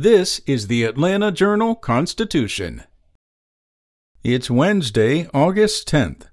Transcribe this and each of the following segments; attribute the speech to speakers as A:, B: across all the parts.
A: This is the Atlanta Journal Constitution. It's Wednesday, August 10th.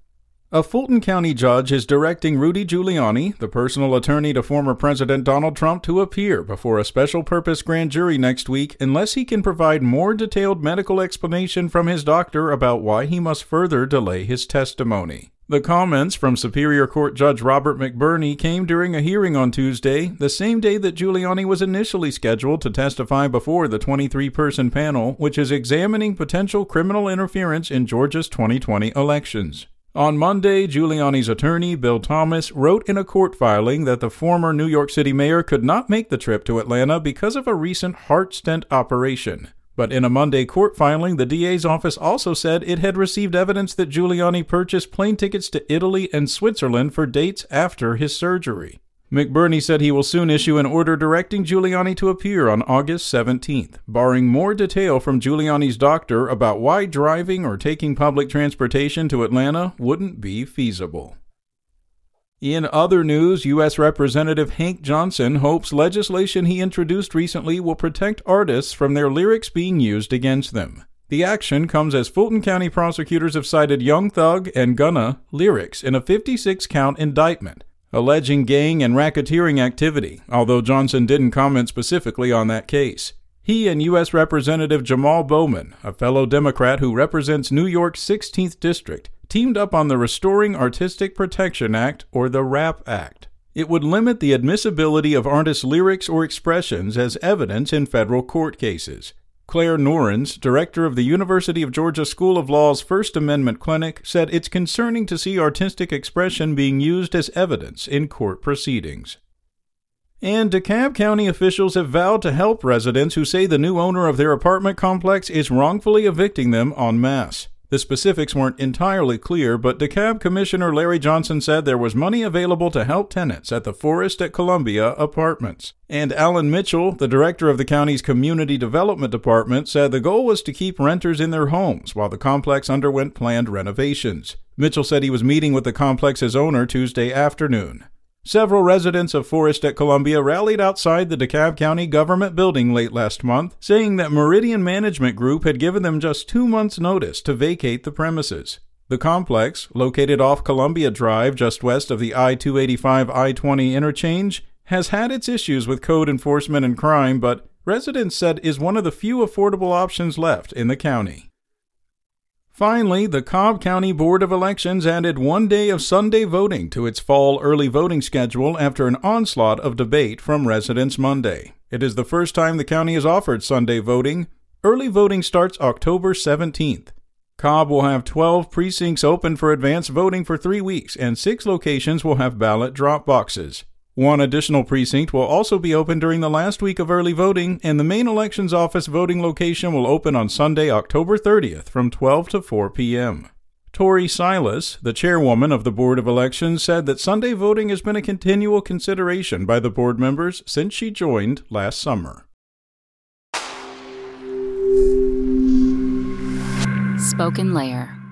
A: A Fulton County judge is directing Rudy Giuliani, the personal attorney to former President Donald Trump, to appear before a special purpose grand jury next week unless he can provide more detailed medical explanation from his doctor about why he must further delay his testimony. The comments from Superior Court Judge Robert McBurney came during a hearing on Tuesday, the same day that Giuliani was initially scheduled to testify before the 23 person panel, which is examining potential criminal interference in Georgia's 2020 elections. On Monday, Giuliani's attorney, Bill Thomas, wrote in a court filing that the former New York City mayor could not make the trip to Atlanta because of a recent heart stent operation. But in a Monday court filing, the DA's office also said it had received evidence that Giuliani purchased plane tickets to Italy and Switzerland for dates after his surgery. McBurney said he will soon issue an order directing Giuliani to appear on August 17th, barring more detail from Giuliani's doctor about why driving or taking public transportation to Atlanta wouldn't be feasible. In other news, U.S. Representative Hank Johnson hopes legislation he introduced recently will protect artists from their lyrics being used against them. The action comes as Fulton County prosecutors have cited Young Thug and Gunna lyrics in a 56 count indictment, alleging gang and racketeering activity, although Johnson didn't comment specifically on that case. He and U.S. Representative Jamal Bowman, a fellow Democrat who represents New York's 16th District, teamed up on the Restoring Artistic Protection Act, or the RAP Act. It would limit the admissibility of artists' lyrics or expressions as evidence in federal court cases. Clare Norins, director of the University of Georgia School of Law's First Amendment Clinic, said it's concerning to see artistic expression being used as evidence in court proceedings. And DeKalb County officials have vowed to help residents who say the new owner of their apartment complex is wrongfully evicting them en masse. The specifics weren't entirely clear, but DeKalb Commissioner Larry Johnson said there was money available to help tenants at the Forest at Columbia apartments. And Alan Mitchell, the director of the county's Community Development Department, said the goal was to keep renters in their homes while the complex underwent planned renovations. Mitchell said he was meeting with the complex's owner Tuesday afternoon. Several residents of Forest at Columbia rallied outside the DeKalb County government building late last month, saying that Meridian Management Group had given them just two months' notice to vacate the premises. The complex, located off Columbia Drive just west of the I 285 I 20 interchange, has had its issues with code enforcement and crime, but residents said is one of the few affordable options left in the county. Finally, the Cobb County Board of Elections added one day of Sunday voting to its fall early voting schedule after an onslaught of debate from residents Monday. It is the first time the county has offered Sunday voting. Early voting starts October 17th. Cobb will have 12 precincts open for advance voting for three weeks, and six locations will have ballot drop boxes. One additional precinct will also be open during the last week of early voting, and the main elections office voting location will open on Sunday, October 30th from 12 to 4 p.m. Tori Silas, the chairwoman of the Board of Elections, said that Sunday voting has been a continual consideration by the board members since she joined last summer.
B: Spoken Layer